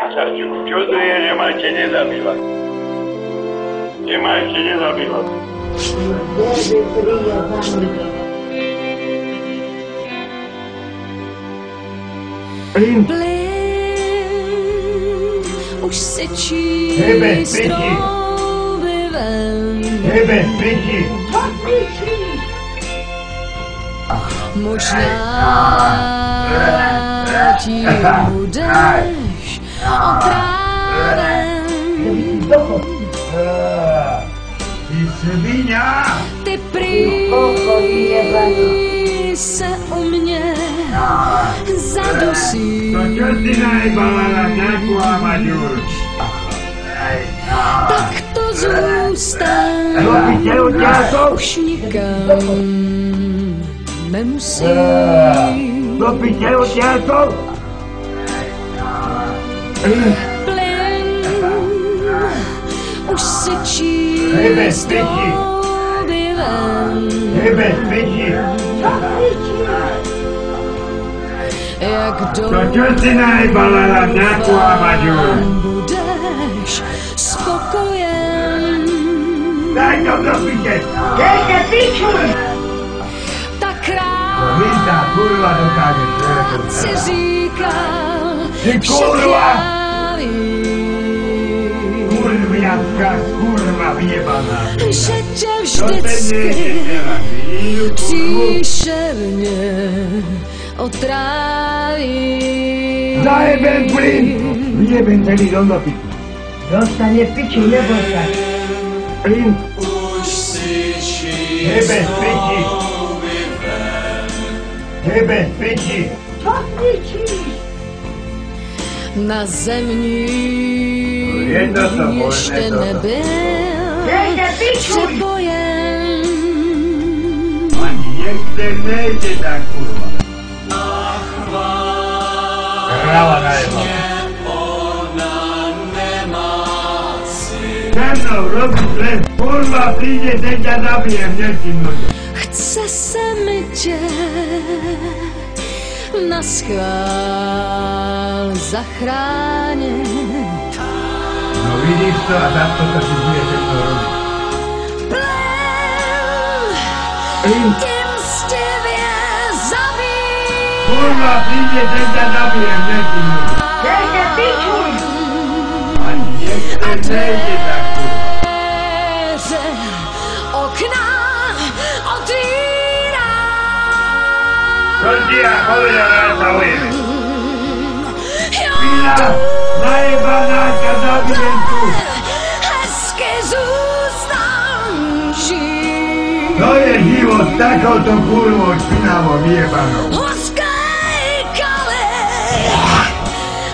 Čo to je, že ma ešte nezabila? Že ma ešte nezabila. Plyn, Plyn už si Hebe, pěti. hebe, pěti. Možná ti budeš otráven. Ty sviňa! Ty prý se u mě zadusí. No čo si najbala na amaďuru? Tak to zůstan. Chlapíte uťákov? Už nikam nemusí. Chlapíte uťákov? Plyn už ven. Hebe, pěti. Jak No čo si najbala na nejakú amaďuru? budeš spokojen. Daj to do piče! Tak Linda, rád kurva, dokážeš, si říkal, že kurva! Taka kurwa wjebana. Siedział wśniecki, ciszę mnie otraił. Zajebę plin! Nie będę mi do pić. Dostanie piciu, nie dostać. Plin. Nie bez pici. Nie bez pici. Cofnij ci! Na zemni Bojné ještě nebyl přepojen. Ani niekde nejde tá kurva. Krava najeba. Se mnou robíš len kurva, príde, že ťa zabijem, nevšimnú ťa. Chce se mi tě na schvál zachránit. Ministro adatto per seguire del loro. Curva figlia senza nobili e mettimi. Senza piccoli. Ma niente meglio da curva. Okna otira. Rodija, hovira na tawir. Bila. Najbanaka, zabiję tu! To jest miłość, taką to kurwą śpinawą jebaną. Łaskaj, kolej,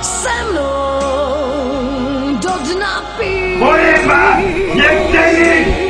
ze mną do dna pij. Pojeba, nie chcę nic!